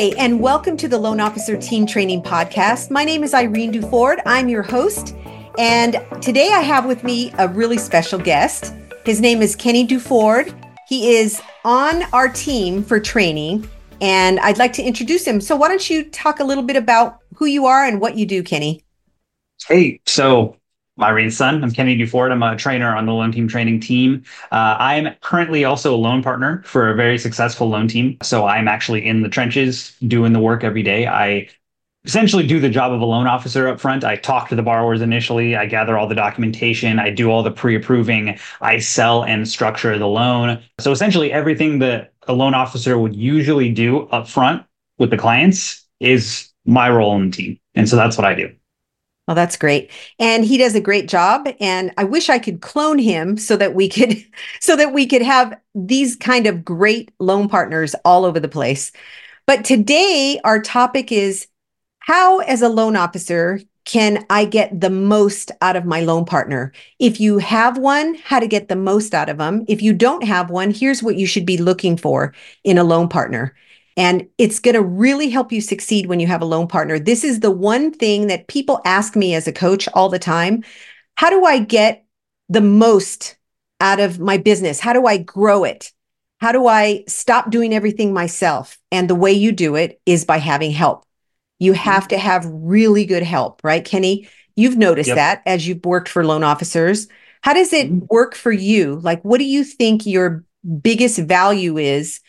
Hi, and welcome to the Loan Officer Team Training Podcast. My name is Irene Duford. I'm your host. And today I have with me a really special guest. His name is Kenny Duford. He is on our team for training, and I'd like to introduce him. So, why don't you talk a little bit about who you are and what you do, Kenny? Hey, so Irene's son. I'm Kenny Duford. I'm a trainer on the loan team training team. Uh, I'm currently also a loan partner for a very successful loan team. So I'm actually in the trenches doing the work every day. I essentially do the job of a loan officer up front. I talk to the borrowers initially. I gather all the documentation. I do all the pre-approving. I sell and structure the loan. So essentially everything that a loan officer would usually do up front with the clients is my role in the team. And so that's what I do. Well, that's great. And he does a great job. And I wish I could clone him so that we could so that we could have these kind of great loan partners all over the place. But today our topic is how as a loan officer can I get the most out of my loan partner? If you have one, how to get the most out of them. If you don't have one, here's what you should be looking for in a loan partner. And it's going to really help you succeed when you have a loan partner. This is the one thing that people ask me as a coach all the time. How do I get the most out of my business? How do I grow it? How do I stop doing everything myself? And the way you do it is by having help. You mm-hmm. have to have really good help, right, Kenny? You've noticed yep. that as you've worked for loan officers. How does it mm-hmm. work for you? Like, what do you think your biggest value is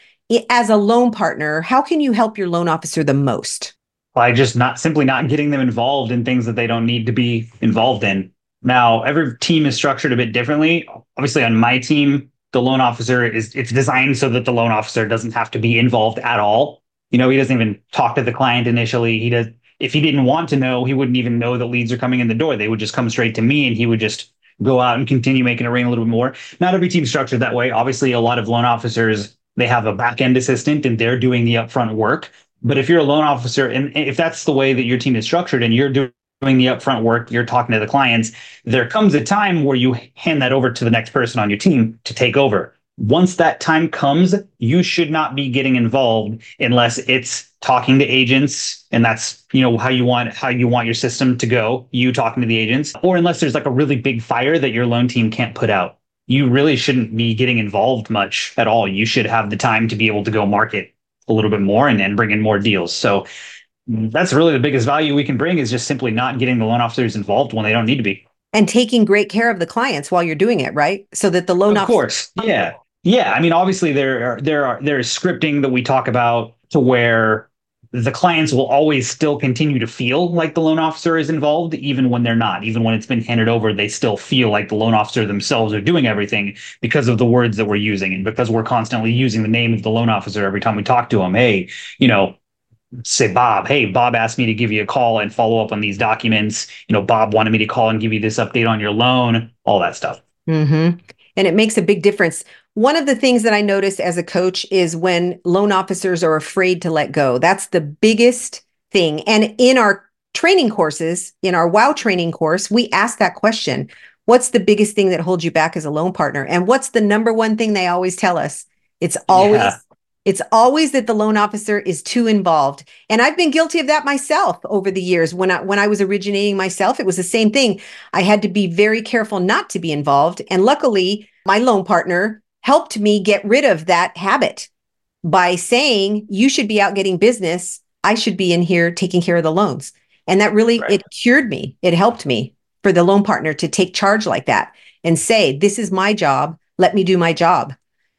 as a loan partner, how can you help your loan officer the most? By just not simply not getting them involved in things that they don't need to be involved in. Now, every team is structured a bit differently. Obviously, on my team, the loan officer is it's designed so that the loan officer doesn't have to be involved at all. You know, he doesn't even talk to the client initially. He does if he didn't want to know, he wouldn't even know that leads are coming in the door. They would just come straight to me and he would just go out and continue making it rain a little bit more. Not every team's structured that way. Obviously, a lot of loan officers they have a back end assistant and they're doing the upfront work. But if you're a loan officer and if that's the way that your team is structured and you're doing the upfront work, you're talking to the clients, there comes a time where you hand that over to the next person on your team to take over. Once that time comes, you should not be getting involved unless it's talking to agents and that's you know how you want how you want your system to go you talking to the agents or unless there's like a really big fire that your loan team can't put out you really shouldn't be getting involved much at all. You should have the time to be able to go market a little bit more and, then bring in more deals. So that's really the biggest value we can bring is just simply not getting the loan officers involved when they don't need to be. And taking great care of the clients while you're doing it, right? So that the loan officers. Of course. Yeah. Yeah. I mean, obviously there are there are there is scripting that we talk about to where the clients will always still continue to feel like the loan officer is involved, even when they're not. Even when it's been handed over, they still feel like the loan officer themselves are doing everything because of the words that we're using and because we're constantly using the name of the loan officer every time we talk to them. Hey, you know, say Bob, hey, Bob asked me to give you a call and follow up on these documents. You know, Bob wanted me to call and give you this update on your loan, all that stuff. Mm-hmm. And it makes a big difference one of the things that I notice as a coach is when loan officers are afraid to let go. That's the biggest thing. And in our training courses, in our WOW training course, we ask that question What's the biggest thing that holds you back as a loan partner? And what's the number one thing they always tell us? It's always yeah. It's always that the loan officer is too involved. And I've been guilty of that myself over the years. When I when I was originating myself, it was the same thing. I had to be very careful not to be involved. And luckily, my loan partner helped me get rid of that habit by saying, you should be out getting business. I should be in here taking care of the loans. And that really, right. it cured me. It helped me for the loan partner to take charge like that and say, this is my job. Let me do my job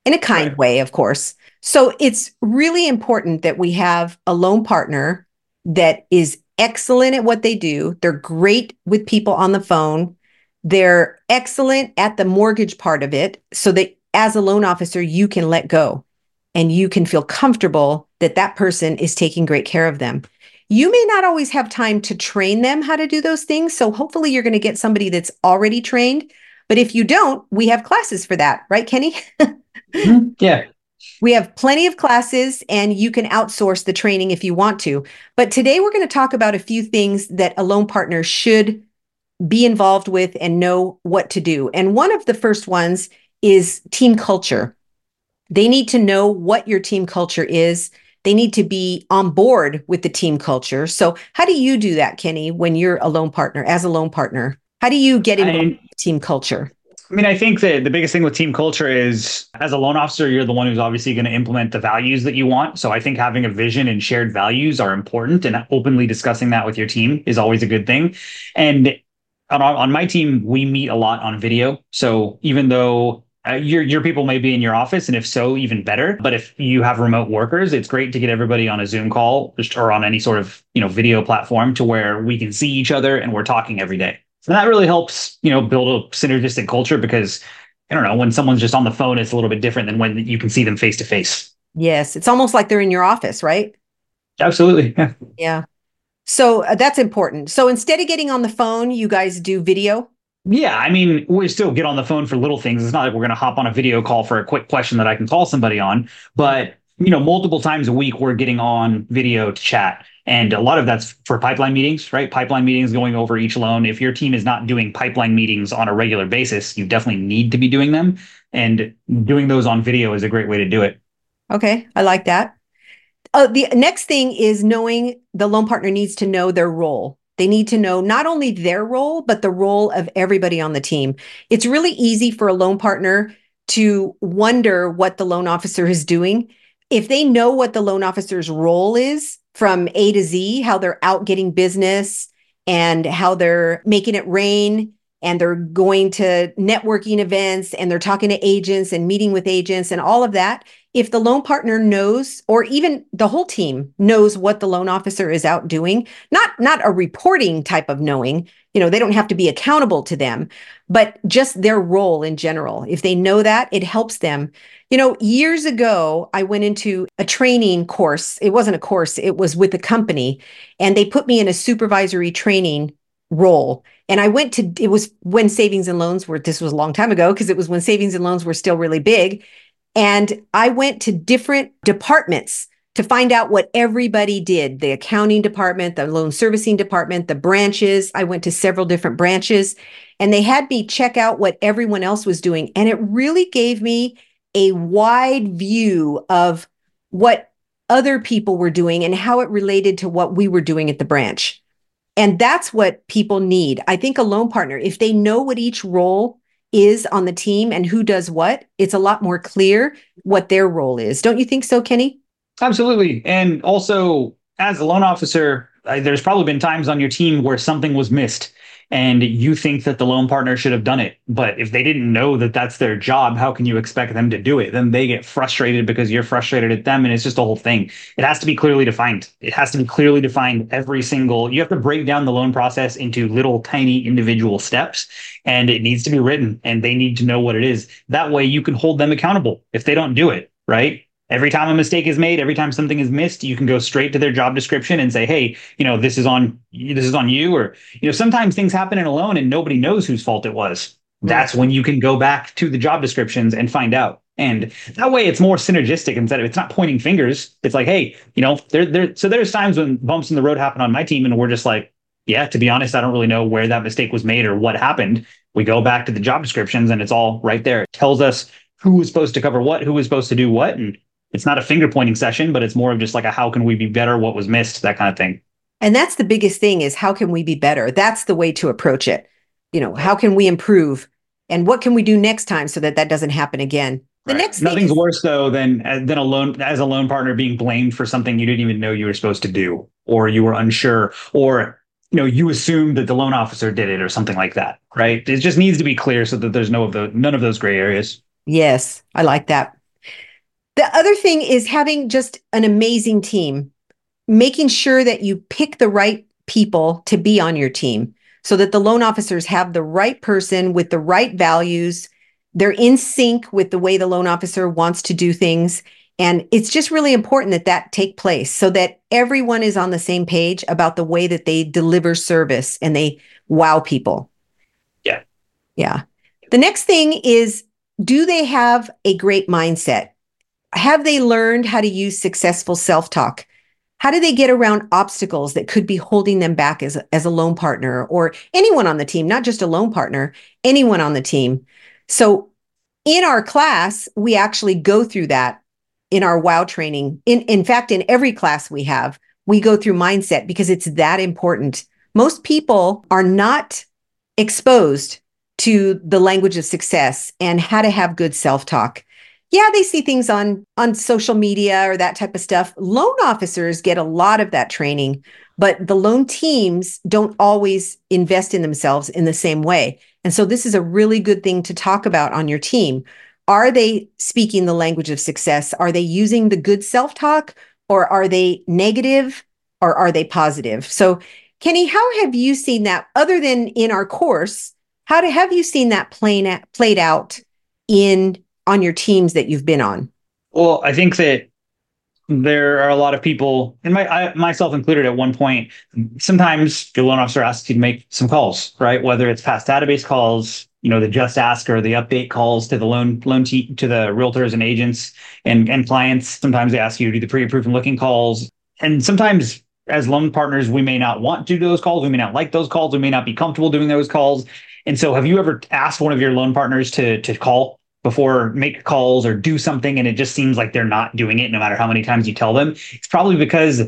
in a kind right. way, of course. So it's really important that we have a loan partner that is excellent at what they do. They're great with people on the phone. They're excellent at the mortgage part of it so that as a loan officer, you can let go and you can feel comfortable that that person is taking great care of them. You may not always have time to train them how to do those things. So hopefully you're going to get somebody that's already trained. But if you don't, we have classes for that, right, Kenny? mm-hmm. Yeah. We have plenty of classes and you can outsource the training if you want to. But today we're going to talk about a few things that a loan partner should be involved with and know what to do. And one of the first ones is team culture. They need to know what your team culture is. They need to be on board with the team culture. So, how do you do that, Kenny, when you're a loan partner, as a loan partner? How do you get into team culture? I mean, I think that the biggest thing with team culture is as a loan officer, you're the one who's obviously going to implement the values that you want. So I think having a vision and shared values are important and openly discussing that with your team is always a good thing. And on, on my team, we meet a lot on video. So even though uh, your your people may be in your office, and if so, even better. But if you have remote workers, it's great to get everybody on a Zoom call or on any sort of you know video platform to where we can see each other and we're talking every day. So that really helps you know build a synergistic culture because I don't know when someone's just on the phone, it's a little bit different than when you can see them face to face. Yes, it's almost like they're in your office, right? Absolutely. Yeah. Yeah. So uh, that's important. So instead of getting on the phone, you guys do video. Yeah, I mean, we still get on the phone for little things. It's not like we're going to hop on a video call for a quick question that I can call somebody on, but you know, multiple times a week we're getting on video to chat. And a lot of that's for pipeline meetings, right? Pipeline meetings going over each loan. If your team is not doing pipeline meetings on a regular basis, you definitely need to be doing them. And doing those on video is a great way to do it. Okay, I like that. Uh, the next thing is knowing the loan partner needs to know their role. They need to know not only their role, but the role of everybody on the team. It's really easy for a loan partner to wonder what the loan officer is doing. If they know what the loan officer's role is from A to Z, how they're out getting business and how they're making it rain and they're going to networking events and they're talking to agents and meeting with agents and all of that, if the loan partner knows or even the whole team knows what the loan officer is out doing not not a reporting type of knowing you know they don't have to be accountable to them but just their role in general. If they know that it helps them. You know years ago i went into a training course. It wasn't a course it was with a company and they put me in a supervisory training role. And i went to it was when savings and loans were this was a long time ago because it was when savings and loans were still really big and I went to different departments to find out what everybody did the accounting department, the loan servicing department, the branches. I went to several different branches and they had me check out what everyone else was doing. And it really gave me a wide view of what other people were doing and how it related to what we were doing at the branch. And that's what people need. I think a loan partner, if they know what each role is on the team and who does what, it's a lot more clear what their role is. Don't you think so, Kenny? Absolutely. And also, as a loan officer, there's probably been times on your team where something was missed and you think that the loan partner should have done it. But if they didn't know that that's their job, how can you expect them to do it? Then they get frustrated because you're frustrated at them. And it's just a whole thing. It has to be clearly defined. It has to be clearly defined every single, you have to break down the loan process into little tiny individual steps and it needs to be written and they need to know what it is. That way you can hold them accountable if they don't do it, right? Every time a mistake is made, every time something is missed, you can go straight to their job description and say, "Hey, you know, this is on this is on you." Or you know, sometimes things happen in a loan and nobody knows whose fault it was. That's when you can go back to the job descriptions and find out. And that way, it's more synergistic instead of it's not pointing fingers. It's like, hey, you know, there, there. So there's times when bumps in the road happen on my team, and we're just like, yeah, to be honest, I don't really know where that mistake was made or what happened. We go back to the job descriptions, and it's all right there. It tells us who was supposed to cover what, who was supposed to do what, and it's not a finger pointing session, but it's more of just like a how can we be better, what was missed, that kind of thing. And that's the biggest thing is how can we be better? That's the way to approach it. You know, how can we improve and what can we do next time so that that doesn't happen again? The right. next nothing's is- worse though than than a loan as a loan partner being blamed for something you didn't even know you were supposed to do or you were unsure or you know you assumed that the loan officer did it or something like that, right? It just needs to be clear so that there's no of the none of those gray areas. Yes, I like that. The other thing is having just an amazing team, making sure that you pick the right people to be on your team so that the loan officers have the right person with the right values. They're in sync with the way the loan officer wants to do things. And it's just really important that that take place so that everyone is on the same page about the way that they deliver service and they wow people. Yeah. Yeah. The next thing is do they have a great mindset? Have they learned how to use successful self talk? How do they get around obstacles that could be holding them back as, as a loan partner or anyone on the team, not just a loan partner, anyone on the team? So, in our class, we actually go through that in our wow training in in fact in every class we have we go through mindset because it's that important most people are not exposed to the language of success and how to have good self-talk yeah they see things on on social media or that type of stuff. Loan officers get a lot of that training but the loan teams don't always invest in themselves in the same way. And so this is a really good thing to talk about on your team. Are they speaking the language of success? Are they using the good self-talk or are they negative or are they positive? So kenny how have you seen that other than in our course how to, have you seen that playing played out in on your teams that you've been on? Well, I think that there are a lot of people, and my, I, myself included at one point, sometimes your loan officer asks you to make some calls, right? Whether it's past database calls, you know, the just ask or the update calls to the loan loan te- to the realtors and agents and, and clients. Sometimes they ask you to do the pre-approved and looking calls. And sometimes as loan partners, we may not want to do those calls. We may not like those calls. We may not be comfortable doing those calls. And so have you ever asked one of your loan partners to to call before make calls or do something and it just seems like they're not doing it no matter how many times you tell them? It's probably because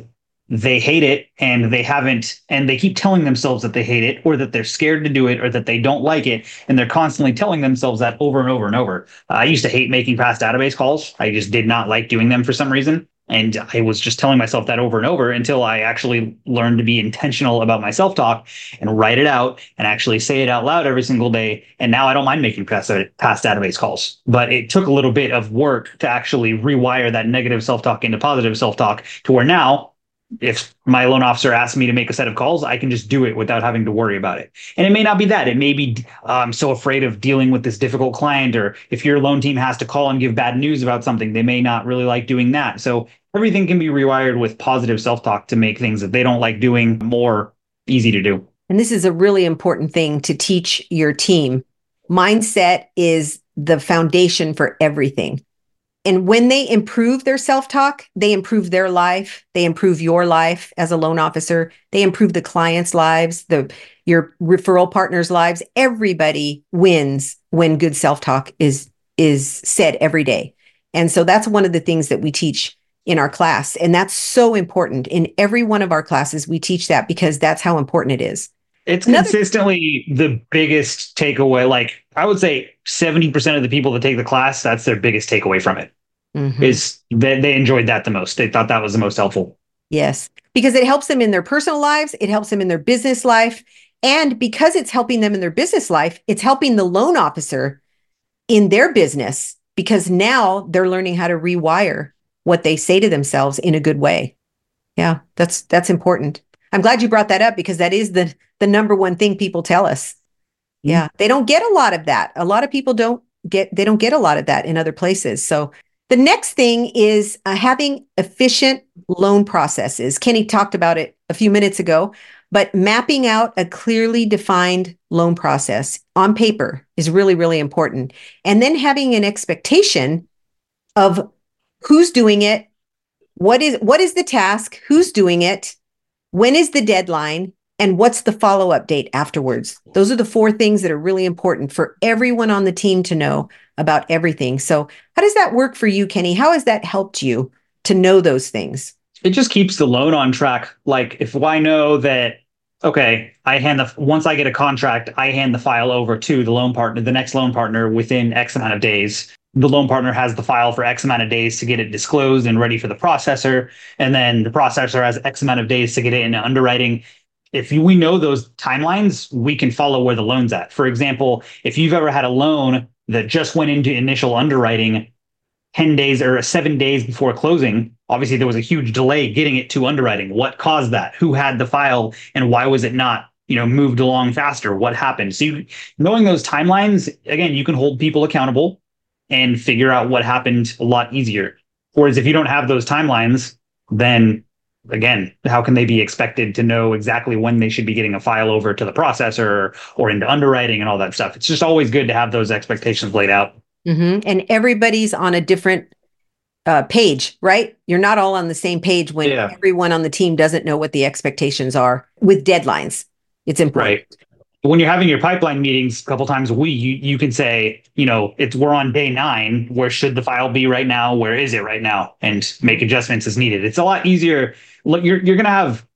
they hate it and they haven't and they keep telling themselves that they hate it or that they're scared to do it or that they don't like it and they're constantly telling themselves that over and over and over. Uh, I used to hate making past database calls. I just did not like doing them for some reason. And I was just telling myself that over and over until I actually learned to be intentional about my self talk and write it out and actually say it out loud every single day. And now I don't mind making past, past database calls. But it took a little bit of work to actually rewire that negative self talk into positive self talk to where now if my loan officer asks me to make a set of calls, I can just do it without having to worry about it. And it may not be that. It may be I'm so afraid of dealing with this difficult client, or if your loan team has to call and give bad news about something, they may not really like doing that. So everything can be rewired with positive self talk to make things that they don't like doing more easy to do. And this is a really important thing to teach your team. Mindset is the foundation for everything. And when they improve their self talk, they improve their life. They improve your life as a loan officer. They improve the client's lives, the your referral partners' lives. Everybody wins when good self talk is is said every day. And so that's one of the things that we teach in our class. And that's so important. In every one of our classes, we teach that because that's how important it is. It's Another- consistently the biggest takeaway. Like I would say 70% of the people that take the class, that's their biggest takeaway from it. Mm-hmm. Is that they enjoyed that the most. They thought that was the most helpful. Yes. Because it helps them in their personal lives, it helps them in their business life. And because it's helping them in their business life, it's helping the loan officer in their business because now they're learning how to rewire what they say to themselves in a good way. Yeah, that's that's important. I'm glad you brought that up because that is the the number one thing people tell us. Mm-hmm. Yeah, they don't get a lot of that. A lot of people don't get they don't get a lot of that in other places. So the next thing is uh, having efficient loan processes. Kenny talked about it a few minutes ago, but mapping out a clearly defined loan process on paper is really really important. And then having an expectation of who's doing it, what is what is the task, who's doing it, when is the deadline, and what's the follow-up date afterwards. Those are the four things that are really important for everyone on the team to know about everything. So, how does that work for you, Kenny? How has that helped you to know those things? It just keeps the loan on track. Like if I know that okay, I hand the once I get a contract, I hand the file over to the loan partner, the next loan partner within X amount of days the loan partner has the file for X amount of days to get it disclosed and ready for the processor. And then the processor has X amount of days to get it into underwriting. If we know those timelines, we can follow where the loan's at. For example, if you've ever had a loan that just went into initial underwriting 10 days or seven days before closing, obviously there was a huge delay getting it to underwriting. What caused that? Who had the file and why was it not you know moved along faster what happened so you, knowing those timelines again you can hold people accountable and figure out what happened a lot easier. Whereas if you don't have those timelines, then again, how can they be expected to know exactly when they should be getting a file over to the processor or into underwriting and all that stuff? It's just always good to have those expectations laid out. Mm-hmm. And everybody's on a different uh, page, right? You're not all on the same page when yeah. everyone on the team doesn't know what the expectations are with deadlines. It's important. Right. When you're having your pipeline meetings a couple times a week, you, you can say, you know, it's we're on day nine. Where should the file be right now? Where is it right now? And make adjustments as needed. It's a lot easier. Look, You're you're gonna have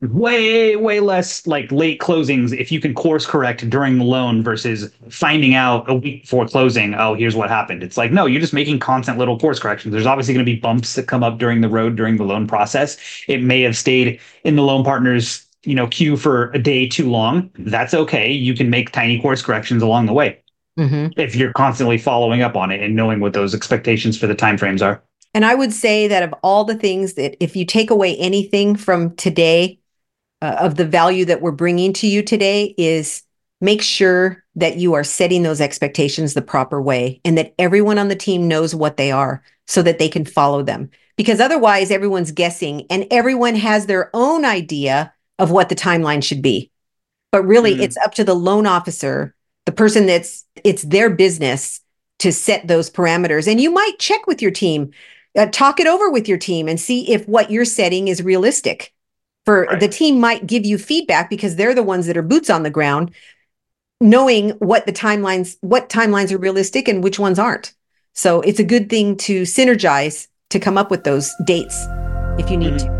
way way less like late closings if you can course correct during the loan versus finding out a week before closing oh here's what happened it's like no you're just making constant little course corrections there's obviously going to be bumps that come up during the road during the loan process it may have stayed in the loan partners you know queue for a day too long that's okay. You can make tiny course corrections along the way. Mm-hmm. if you're constantly following up on it and knowing what those expectations for the timeframes are. And i would say that of all the things that if you take away anything from today uh, of the value that we're bringing to you today is make sure that you are setting those expectations the proper way and that everyone on the team knows what they are so that they can follow them. Because otherwise everyone's guessing and everyone has their own idea of what the timeline should be. But really, mm. it's up to the loan officer, the person that's it's their business to set those parameters. And you might check with your team, uh, talk it over with your team, and see if what you're setting is realistic. For right. the team might give you feedback because they're the ones that are boots on the ground, knowing what the timelines, what timelines are realistic and which ones aren't. So it's a good thing to synergize to come up with those dates if you need mm. to.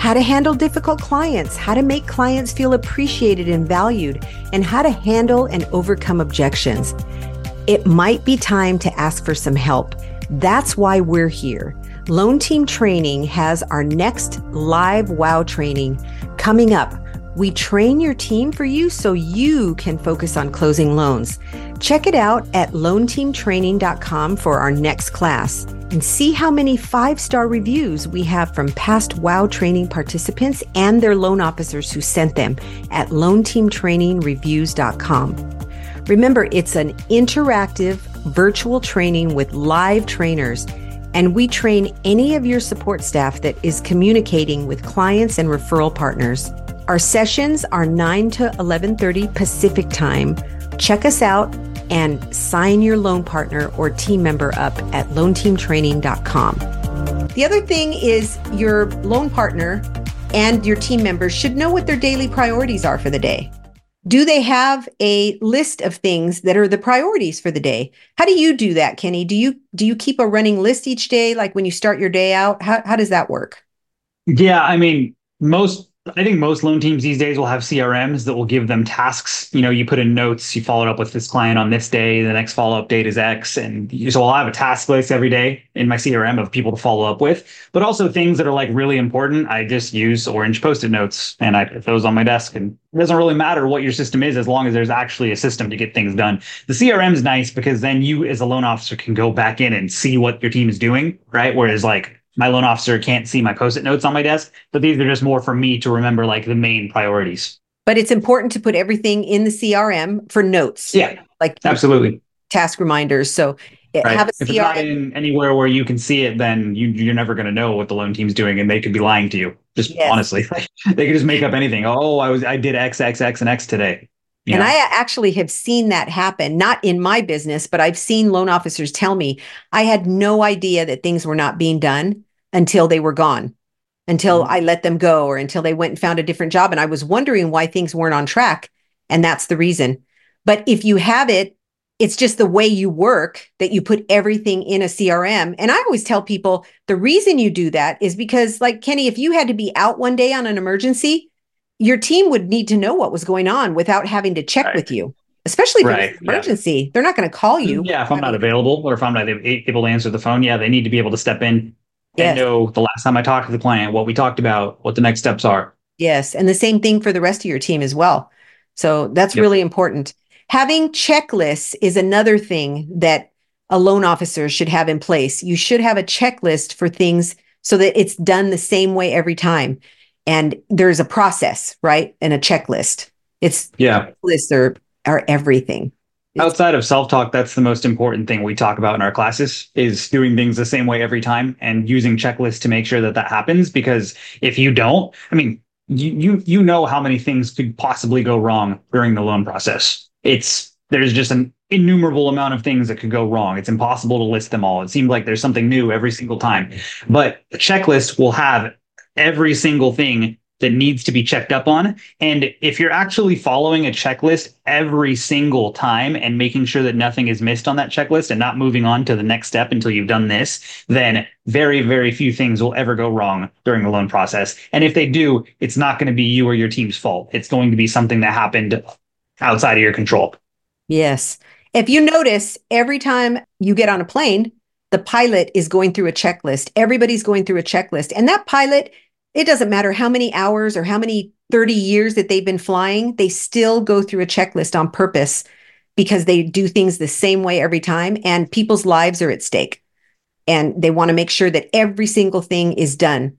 how to handle difficult clients, how to make clients feel appreciated and valued, and how to handle and overcome objections. It might be time to ask for some help. That's why we're here. Loan Team Training has our next live WOW training coming up. We train your team for you so you can focus on closing loans. Check it out at loanteamtraining.com for our next class and see how many five star reviews we have from past WOW training participants and their loan officers who sent them at loanteamtrainingreviews.com. Remember, it's an interactive virtual training with live trainers, and we train any of your support staff that is communicating with clients and referral partners. Our sessions are 9 to 11:30 Pacific time. Check us out and sign your loan partner or team member up at loanteamtraining.com. The other thing is your loan partner and your team members should know what their daily priorities are for the day. Do they have a list of things that are the priorities for the day? How do you do that, Kenny? Do you do you keep a running list each day like when you start your day out? How how does that work? Yeah, I mean, most I think most loan teams these days will have CRMs that will give them tasks. You know, you put in notes, you followed up with this client on this day, the next follow up date is X. And so I'll have a task list every day in my CRM of people to follow up with. But also things that are like really important, I just use orange post it notes and I put those on my desk. And it doesn't really matter what your system is as long as there's actually a system to get things done. The CRM is nice because then you, as a loan officer, can go back in and see what your team is doing, right? Whereas like my loan officer can't see my post-it notes on my desk, but these are just more for me to remember like the main priorities. But it's important to put everything in the CRM for notes. Yeah. Like absolutely. Task reminders. So right. have a if CRM. it's not in anywhere where you can see it, then you, you're never going to know what the loan team's doing and they could be lying to you. Just yes. honestly, they could just make up anything. Oh, I was, I did X, X, X and X today. Yeah. And I actually have seen that happen, not in my business, but I've seen loan officers tell me I had no idea that things were not being done until they were gone, until mm-hmm. I let them go or until they went and found a different job. And I was wondering why things weren't on track. And that's the reason. But if you have it, it's just the way you work that you put everything in a CRM. And I always tell people the reason you do that is because, like Kenny, if you had to be out one day on an emergency, your team would need to know what was going on without having to check right. with you, especially if right. it's an emergency. Yeah. They're not going to call you. Yeah, if I'm not available or if I'm not able to answer the phone, yeah, they need to be able to step in yes. and know the last time I talked to the client, what we talked about, what the next steps are. Yes. And the same thing for the rest of your team as well. So that's yep. really important. Having checklists is another thing that a loan officer should have in place. You should have a checklist for things so that it's done the same way every time. And there's a process, right? And a checklist. It's yeah. Lists are are everything. It's- Outside of self-talk, that's the most important thing we talk about in our classes is doing things the same way every time and using checklists to make sure that that happens. Because if you don't, I mean, you you you know how many things could possibly go wrong during the loan process it's there's just an innumerable amount of things that could go wrong. It's impossible to list them all. It seems like there's something new every single time. But a checklist will have every single thing that needs to be checked up on. And if you're actually following a checklist every single time and making sure that nothing is missed on that checklist and not moving on to the next step until you've done this, then very, very few things will ever go wrong during the loan process. And if they do, it's not going to be you or your team's fault. It's going to be something that happened outside of your control. Yes. If you notice, every time you get on a plane, the pilot is going through a checklist. Everybody's going through a checklist. And that pilot, it doesn't matter how many hours or how many 30 years that they've been flying, they still go through a checklist on purpose because they do things the same way every time and people's lives are at stake. And they want to make sure that every single thing is done.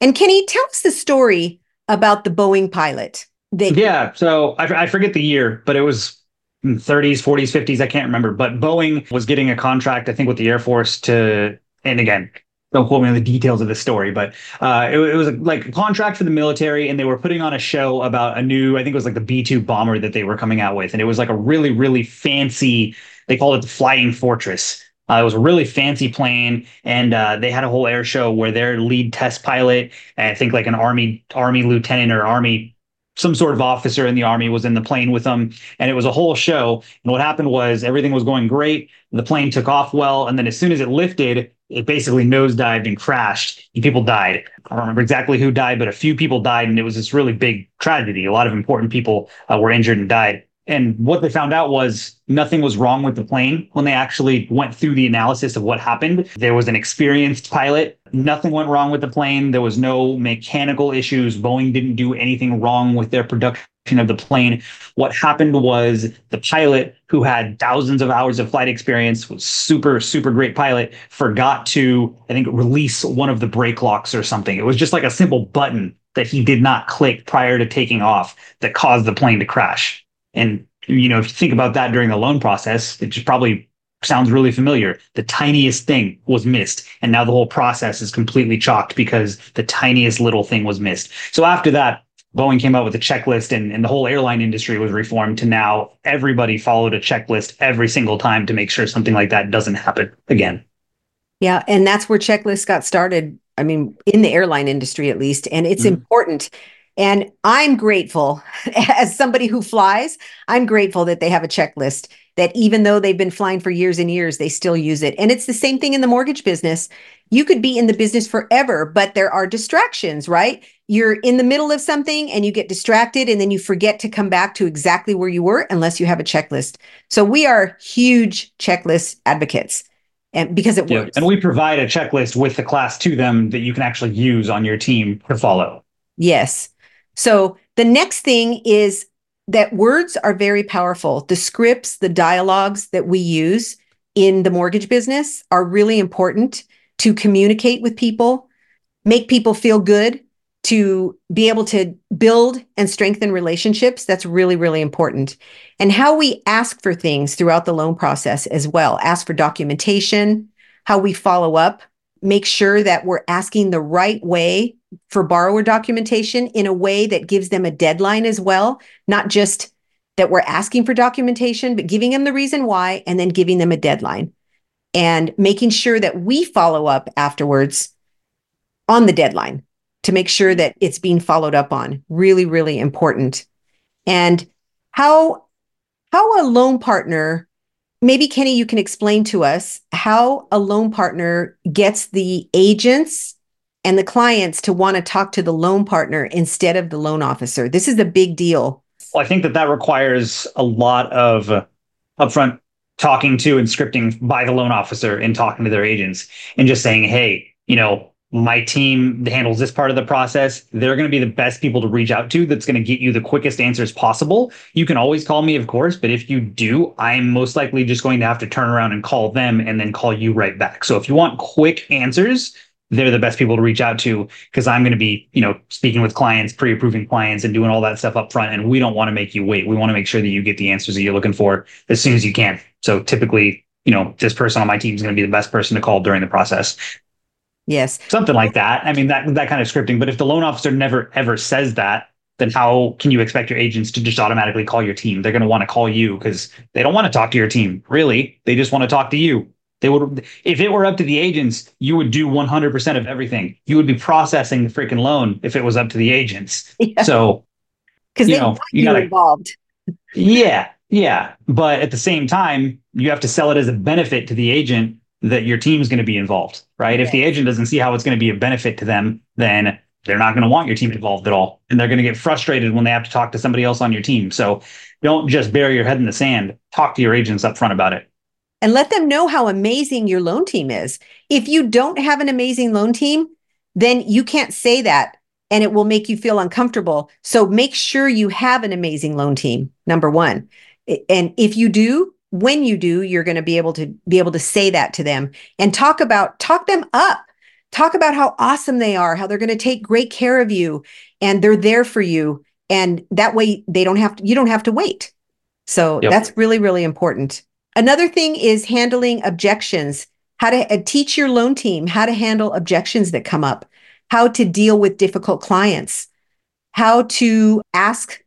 And Kenny, tell us the story about the Boeing pilot. They- yeah. So I, I forget the year, but it was 30s, 40s, 50s. I can't remember. But Boeing was getting a contract, I think, with the Air Force to, and again, don't quote me on the details of the story, but uh, it, it, was a, like a contract for the military, and they were putting on a show about a new, I think it was like the B 2 bomber that they were coming out with. And it was like a really, really fancy, they called it the Flying Fortress. Uh, it was a really fancy plane, and uh, they had a whole air show where their lead test pilot, I think like an army army lieutenant or army some sort of officer in the army was in the plane with them and it was a whole show. And what happened was everything was going great. The plane took off well and then as soon as it lifted it basically nosedived and crashed and people died. I don't remember exactly who died but a few people died and it was this really big tragedy. A lot of important people uh, were injured and died and what they found out was nothing was wrong with the plane when they actually went through the analysis of what happened. There was an experienced pilot. Nothing went wrong with the plane. There was no mechanical issues. Boeing didn't do anything wrong with their production of the plane. What happened was the pilot, who had thousands of hours of flight experience, was super, super great pilot, forgot to, I think, release one of the brake locks or something. It was just like a simple button that he did not click prior to taking off that caused the plane to crash. And you know, if you think about that during the loan process, it just probably sounds really familiar. The tiniest thing was missed, and now the whole process is completely chalked because the tiniest little thing was missed. So after that, Boeing came out with a checklist and, and the whole airline industry was reformed to now everybody followed a checklist every single time to make sure something like that doesn't happen again. Yeah. And that's where checklists got started. I mean, in the airline industry at least. And it's mm-hmm. important and I'm grateful as somebody who flies, I'm grateful that they have a checklist that even though they've been flying for years and years, they still use it. And it's the same thing in the mortgage business. You could be in the business forever, but there are distractions, right? You're in the middle of something and you get distracted and then you forget to come back to exactly where you were unless you have a checklist. So we are huge checklist advocates and because it works. And we provide a checklist with the class to them that you can actually use on your team to follow. Yes. So the next thing is that words are very powerful. The scripts, the dialogues that we use in the mortgage business are really important to communicate with people, make people feel good, to be able to build and strengthen relationships. That's really, really important. And how we ask for things throughout the loan process as well. Ask for documentation, how we follow up, make sure that we're asking the right way for borrower documentation in a way that gives them a deadline as well, not just that we're asking for documentation, but giving them the reason why and then giving them a deadline and making sure that we follow up afterwards on the deadline to make sure that it's being followed up on. Really, really important. And how how a loan partner maybe Kenny you can explain to us how a loan partner gets the agents and the clients to want to talk to the loan partner instead of the loan officer. This is a big deal. Well, I think that that requires a lot of upfront talking to and scripting by the loan officer and talking to their agents and just saying, hey, you know, my team handles this part of the process. They're going to be the best people to reach out to that's going to get you the quickest answers possible. You can always call me, of course, but if you do, I'm most likely just going to have to turn around and call them and then call you right back. So if you want quick answers, they're the best people to reach out to because I'm going to be, you know, speaking with clients, pre-approving clients and doing all that stuff up front. And we don't want to make you wait. We want to make sure that you get the answers that you're looking for as soon as you can. So typically, you know, this person on my team is going to be the best person to call during the process. Yes. Something like that. I mean, that that kind of scripting. But if the loan officer never ever says that, then how can you expect your agents to just automatically call your team? They're going to want to call you because they don't want to talk to your team. Really, they just want to talk to you. They would, if it were up to the agents, you would do 100% of everything. You would be processing the freaking loan if it was up to the agents. Yeah. So, because you know, you got involved. Yeah, yeah. But at the same time, you have to sell it as a benefit to the agent that your team is going to be involved, right? If the agent doesn't see how it's going to be a benefit to them, then they're not going to want your team involved at all. And they're going to get frustrated when they have to talk to somebody else on your team. So don't just bury your head in the sand. Talk to your agents up front about it. And let them know how amazing your loan team is. If you don't have an amazing loan team, then you can't say that and it will make you feel uncomfortable. So make sure you have an amazing loan team, number one. And if you do, when you do, you're going to be able to be able to say that to them and talk about talk them up. Talk about how awesome they are, how they're going to take great care of you and they're there for you and that way they don't have to you don't have to wait. So yep. that's really really important. Another thing is handling objections. How to uh, teach your loan team how to handle objections that come up, how to deal with difficult clients, how to ask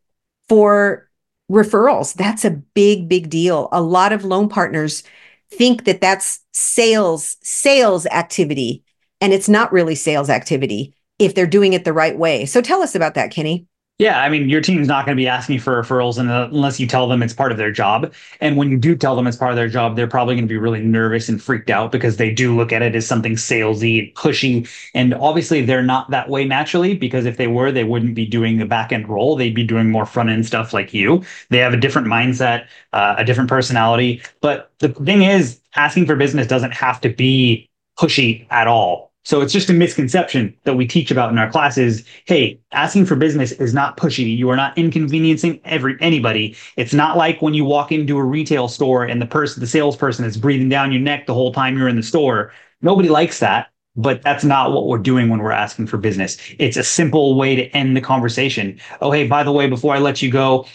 for referrals. That's a big, big deal. A lot of loan partners think that that's sales, sales activity, and it's not really sales activity if they're doing it the right way. So tell us about that, Kenny. Yeah, I mean, your team's not going to be asking for referrals unless you tell them it's part of their job. And when you do tell them it's part of their job, they're probably going to be really nervous and freaked out because they do look at it as something salesy and pushy. And obviously, they're not that way naturally because if they were, they wouldn't be doing a back end role. They'd be doing more front end stuff like you. They have a different mindset, uh, a different personality. But the thing is, asking for business doesn't have to be pushy at all so it's just a misconception that we teach about in our classes. Hey, asking for business is not pushy. You are not inconveniencing every anybody. It's not like when you walk into a retail store and the person, the salesperson is breathing down your neck the whole time you're in the store. Nobody likes that, but that's not what we're doing when we're asking for business. It's a simple way to end the conversation. Oh, hey, by the way, before I let you go,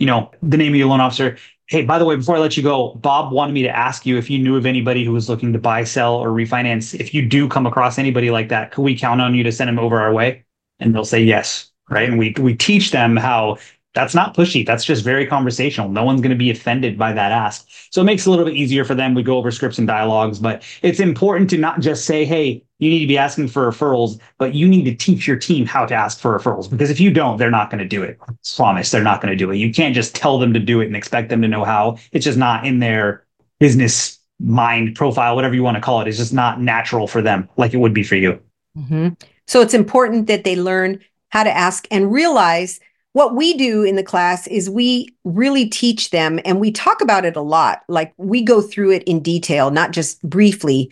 you know, the name of your loan officer, Hey, by the way, before I let you go, Bob wanted me to ask you if you knew of anybody who was looking to buy, sell, or refinance. If you do come across anybody like that, could we count on you to send them over our way? And they'll say yes, right? And we we teach them how that's not pushy. That's just very conversational. No one's going to be offended by that ask. So it makes it a little bit easier for them. We go over scripts and dialogues, but it's important to not just say, hey, you need to be asking for referrals, but you need to teach your team how to ask for referrals because if you don't, they're not going to do it. Promise they're not going to do it. You can't just tell them to do it and expect them to know how. It's just not in their business mind profile, whatever you want to call it. It's just not natural for them like it would be for you. Mm-hmm. So it's important that they learn how to ask and realize what we do in the class is we really teach them and we talk about it a lot. Like we go through it in detail, not just briefly,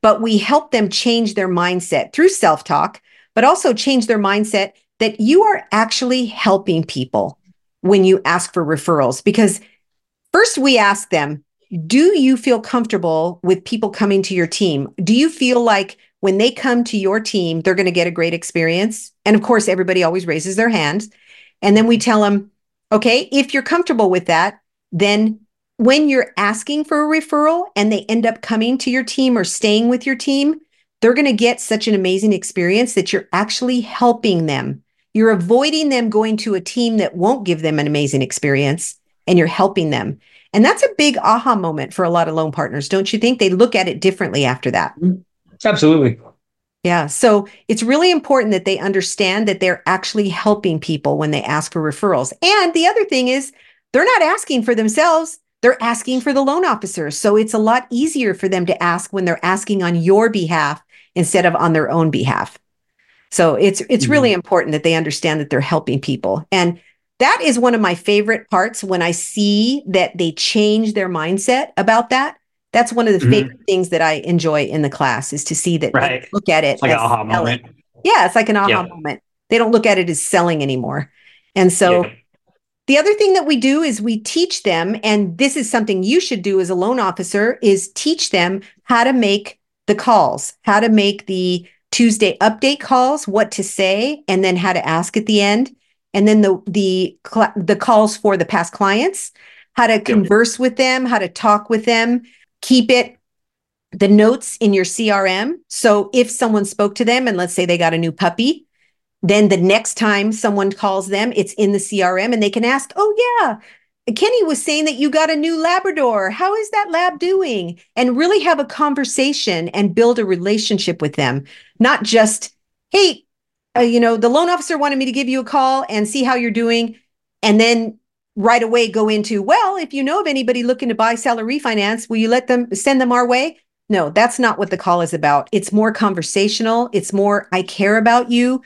but we help them change their mindset through self talk, but also change their mindset that you are actually helping people when you ask for referrals. Because first we ask them, do you feel comfortable with people coming to your team? Do you feel like when they come to your team, they're going to get a great experience? And of course, everybody always raises their hands. And then we tell them, okay, if you're comfortable with that, then when you're asking for a referral and they end up coming to your team or staying with your team, they're going to get such an amazing experience that you're actually helping them. You're avoiding them going to a team that won't give them an amazing experience and you're helping them. And that's a big aha moment for a lot of loan partners, don't you think? They look at it differently after that. Absolutely. Yeah. So it's really important that they understand that they're actually helping people when they ask for referrals. And the other thing is, they're not asking for themselves, they're asking for the loan officer. So it's a lot easier for them to ask when they're asking on your behalf instead of on their own behalf. So it's it's mm-hmm. really important that they understand that they're helping people. And that is one of my favorite parts when I see that they change their mindset about that. That's one of the mm-hmm. favorite things that I enjoy in the class is to see that right. look at it it's like an aha moment. Yeah, it's like an aha moment. They don't look at it as selling anymore. And so yeah. the other thing that we do is we teach them, and this is something you should do as a loan officer, is teach them how to make the calls, how to make the Tuesday update calls, what to say, and then how to ask at the end, and then the the the calls for the past clients, how to converse yep. with them, how to talk with them, keep it the notes in your CRM. So if someone spoke to them and let's say they got a new puppy, then the next time someone calls them, it's in the CRM and they can ask, "Oh yeah, Kenny was saying that you got a new Labrador. How is that lab doing? And really have a conversation and build a relationship with them, not just, hey, uh, you know, the loan officer wanted me to give you a call and see how you're doing. And then right away go into, well, if you know of anybody looking to buy, sell, or refinance, will you let them send them our way? No, that's not what the call is about. It's more conversational. It's more, I care about you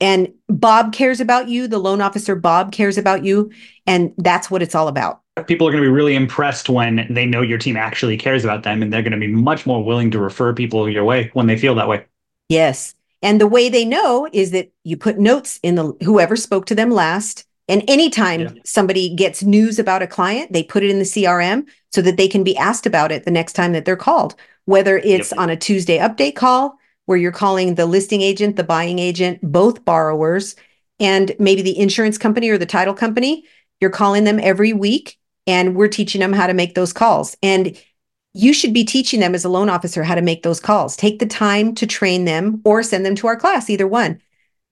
and Bob cares about you. The loan officer, Bob, cares about you. And that's what it's all about. People are going to be really impressed when they know your team actually cares about them. And they're going to be much more willing to refer people your way when they feel that way. Yes. And the way they know is that you put notes in the whoever spoke to them last. And anytime yeah. somebody gets news about a client, they put it in the CRM so that they can be asked about it the next time that they're called, whether it's yep. on a Tuesday update call, where you're calling the listing agent, the buying agent, both borrowers, and maybe the insurance company or the title company. You're calling them every week, and we're teaching them how to make those calls. And you should be teaching them as a loan officer how to make those calls. Take the time to train them or send them to our class, either one.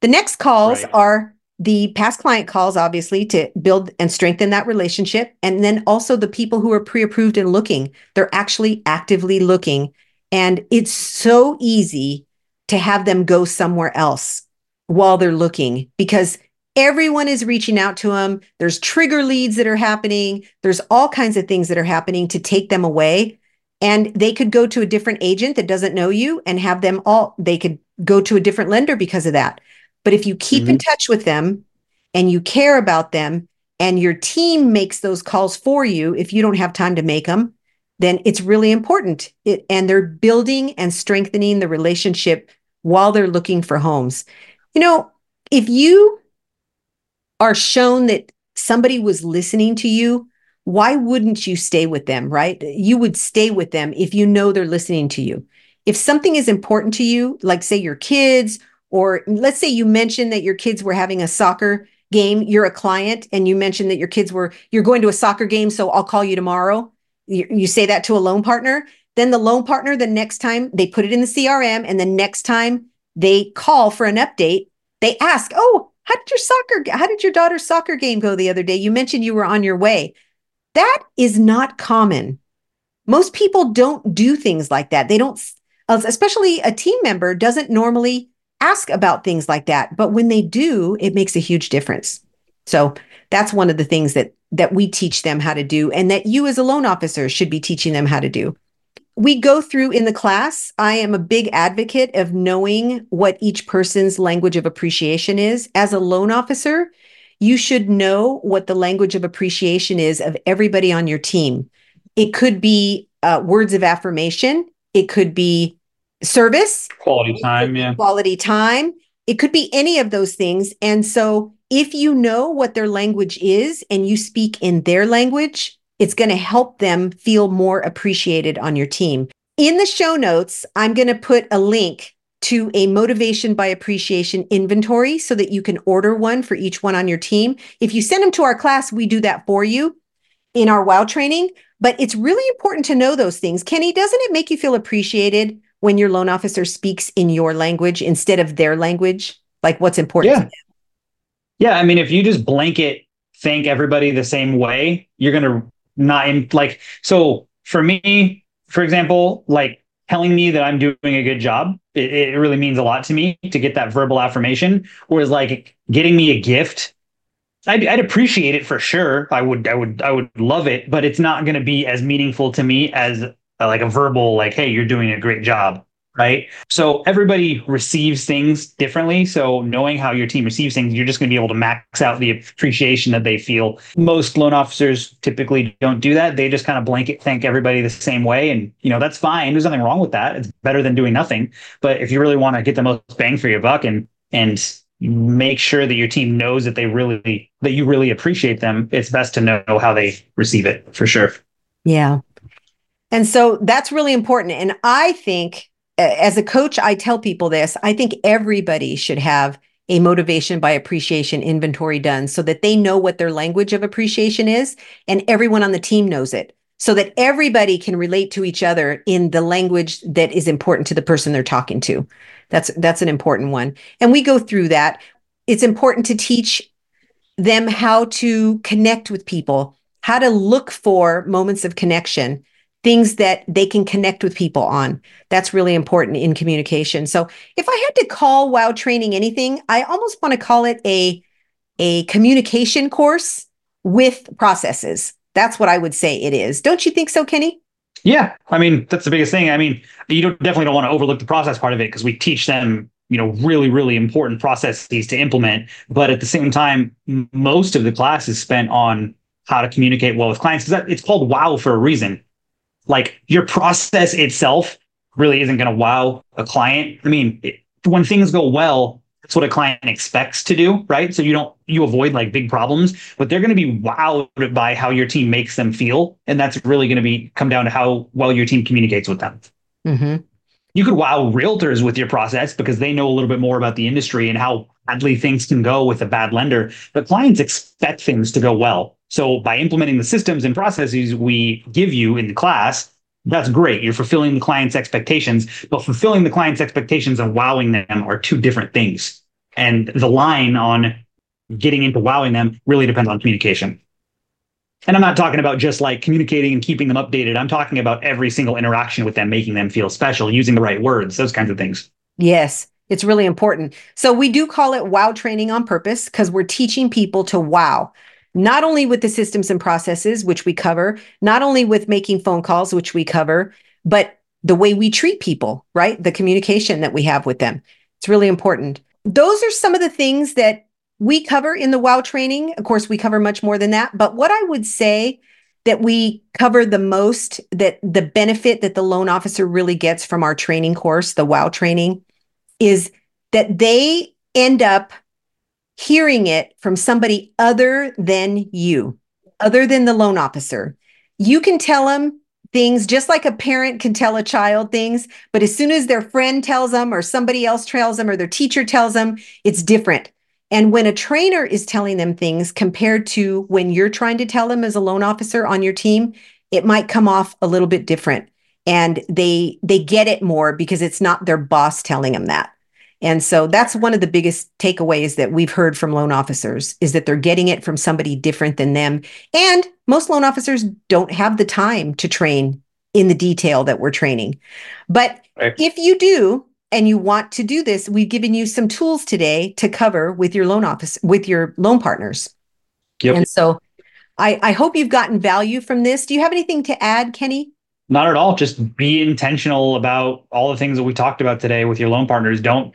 The next calls right. are the past client calls, obviously, to build and strengthen that relationship. And then also the people who are pre approved and looking, they're actually actively looking. And it's so easy to have them go somewhere else while they're looking because everyone is reaching out to them. There's trigger leads that are happening. There's all kinds of things that are happening to take them away. And they could go to a different agent that doesn't know you and have them all, they could go to a different lender because of that. But if you keep mm-hmm. in touch with them and you care about them and your team makes those calls for you, if you don't have time to make them, then it's really important. It, and they're building and strengthening the relationship while they're looking for homes. You know, if you are shown that somebody was listening to you, why wouldn't you stay with them, right? You would stay with them if you know they're listening to you. If something is important to you, like say your kids, or let's say you mentioned that your kids were having a soccer game, you're a client and you mentioned that your kids were, you're going to a soccer game, so I'll call you tomorrow. You, you say that to a loan partner. Then the loan partner, the next time they put it in the CRM, and the next time they call for an update, they ask, Oh, how did your soccer, how did your daughter's soccer game go the other day? You mentioned you were on your way. That is not common. Most people don't do things like that. They don't, especially a team member doesn't normally ask about things like that. But when they do, it makes a huge difference. So that's one of the things that that we teach them how to do and that you as a loan officer should be teaching them how to do we go through in the class. I am a big advocate of knowing what each person's language of appreciation is. As a loan officer, you should know what the language of appreciation is of everybody on your team. It could be uh, words of affirmation, it could be service, quality time, yeah, quality time. It could be any of those things. And so, if you know what their language is and you speak in their language, it's going to help them feel more appreciated on your team. In the show notes, I'm going to put a link to a motivation by appreciation inventory so that you can order one for each one on your team. If you send them to our class, we do that for you in our WOW training. But it's really important to know those things. Kenny, doesn't it make you feel appreciated when your loan officer speaks in your language instead of their language? Like what's important yeah. Yeah. I mean, if you just blanket thank everybody the same way, you're going to not in, like, so for me, for example, like telling me that I'm doing a good job, it, it really means a lot to me to get that verbal affirmation. Whereas like getting me a gift I'd, I'd, appreciate it for sure. I would, I would, I would love it, but it's not going to be as meaningful to me as uh, like a verbal, like, "Hey, you're doing a great job." Right. So everybody receives things differently. So knowing how your team receives things, you're just going to be able to max out the appreciation that they feel. Most loan officers typically don't do that. They just kind of blanket thank everybody the same way. And, you know, that's fine. There's nothing wrong with that. It's better than doing nothing. But if you really want to get the most bang for your buck and, and make sure that your team knows that they really that you really appreciate them it's best to know how they receive it for sure yeah and so that's really important and i think as a coach i tell people this i think everybody should have a motivation by appreciation inventory done so that they know what their language of appreciation is and everyone on the team knows it so that everybody can relate to each other in the language that is important to the person they're talking to that's that's an important one. And we go through that. It's important to teach them how to connect with people, how to look for moments of connection, things that they can connect with people on. That's really important in communication. So if I had to call wow training anything, I almost want to call it a a communication course with processes. That's what I would say it is. Don't you think so, Kenny? Yeah, I mean that's the biggest thing. I mean, you don't, definitely don't want to overlook the process part of it because we teach them, you know, really really important processes to implement. But at the same time, most of the class is spent on how to communicate well with clients because it's called WOW for a reason. Like your process itself really isn't going to wow a client. I mean, it, when things go well, it's what a client expects to do, right? So you don't you avoid like big problems, but they're going to be wowed by how your team makes them feel, and that's really going to be come down to how well your team communicates with them. Mm-hmm. You could wow realtors with your process because they know a little bit more about the industry and how badly things can go with a bad lender. But clients expect things to go well. So by implementing the systems and processes we give you in the class, that's great. You're fulfilling the client's expectations, but fulfilling the client's expectations and wowing them are two different things. And the line on getting into wowing them really depends on communication. And I'm not talking about just like communicating and keeping them updated. I'm talking about every single interaction with them, making them feel special, using the right words, those kinds of things. Yes, it's really important. So we do call it wow training on purpose because we're teaching people to wow not only with the systems and processes, which we cover, not only with making phone calls, which we cover, but the way we treat people, right? The communication that we have with them. It's really important. Those are some of the things that we cover in the WOW training. Of course, we cover much more than that. But what I would say that we cover the most, that the benefit that the loan officer really gets from our training course, the WOW training, is that they end up hearing it from somebody other than you, other than the loan officer. You can tell them things just like a parent can tell a child things, but as soon as their friend tells them or somebody else tells them or their teacher tells them, it's different. And when a trainer is telling them things compared to when you're trying to tell them as a loan officer on your team, it might come off a little bit different and they they get it more because it's not their boss telling them that. And so that's one of the biggest takeaways that we've heard from loan officers is that they're getting it from somebody different than them. And most loan officers don't have the time to train in the detail that we're training. But right. if you do and you want to do this, we've given you some tools today to cover with your loan office with your loan partners. Yep. And so I, I hope you've gotten value from this. Do you have anything to add, Kenny? Not at all. Just be intentional about all the things that we talked about today with your loan partners. Don't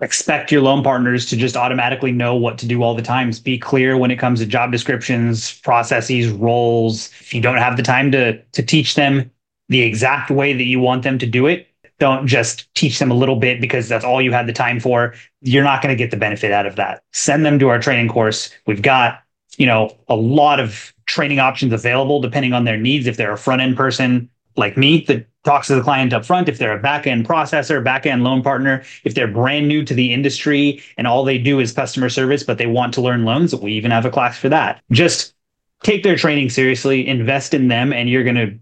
expect your loan partners to just automatically know what to do all the times. Be clear when it comes to job descriptions, processes, roles. If you don't have the time to to teach them the exact way that you want them to do it, don't just teach them a little bit because that's all you had the time for. You're not going to get the benefit out of that. Send them to our training course. We've got, you know, a lot of training options available depending on their needs. If they're a front end person, like me that talks to the client up front if they're a back end processor back end loan partner if they're brand new to the industry and all they do is customer service but they want to learn loans we even have a class for that. Just take their training seriously invest in them and you're going to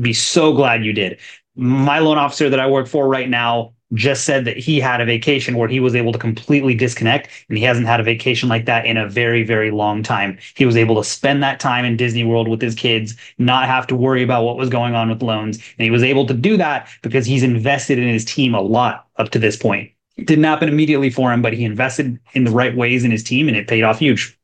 be so glad you did. My loan officer that i work for right now just said that he had a vacation where he was able to completely disconnect and he hasn't had a vacation like that in a very very long time. He was able to spend that time in disney world with his kids not have to worry about what was going on with loans. And he was able to do that because he's invested in his team a lot up to this point. It didn't happen immediately for him but he invested in the right ways in his team and it paid off huge.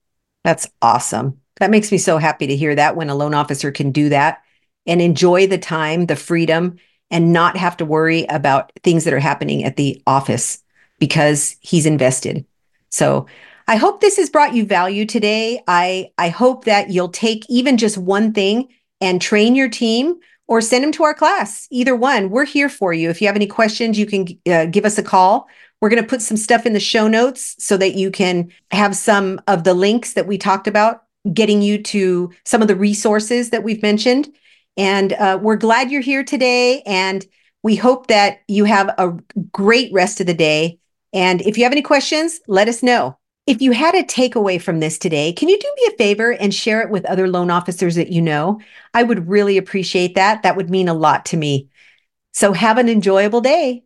That's awesome. That makes me so happy to hear that when a loan officer can do that and enjoy the time the freedom and not have to worry about things that are happening at the office because he's invested. So I hope this has brought you value today. I, I hope that you'll take even just one thing and train your team or send them to our class. Either one, we're here for you. If you have any questions, you can uh, give us a call. We're going to put some stuff in the show notes so that you can have some of the links that we talked about, getting you to some of the resources that we've mentioned. And uh, we're glad you're here today. And we hope that you have a great rest of the day. And if you have any questions, let us know. If you had a takeaway from this today, can you do me a favor and share it with other loan officers that you know? I would really appreciate that. That would mean a lot to me. So have an enjoyable day.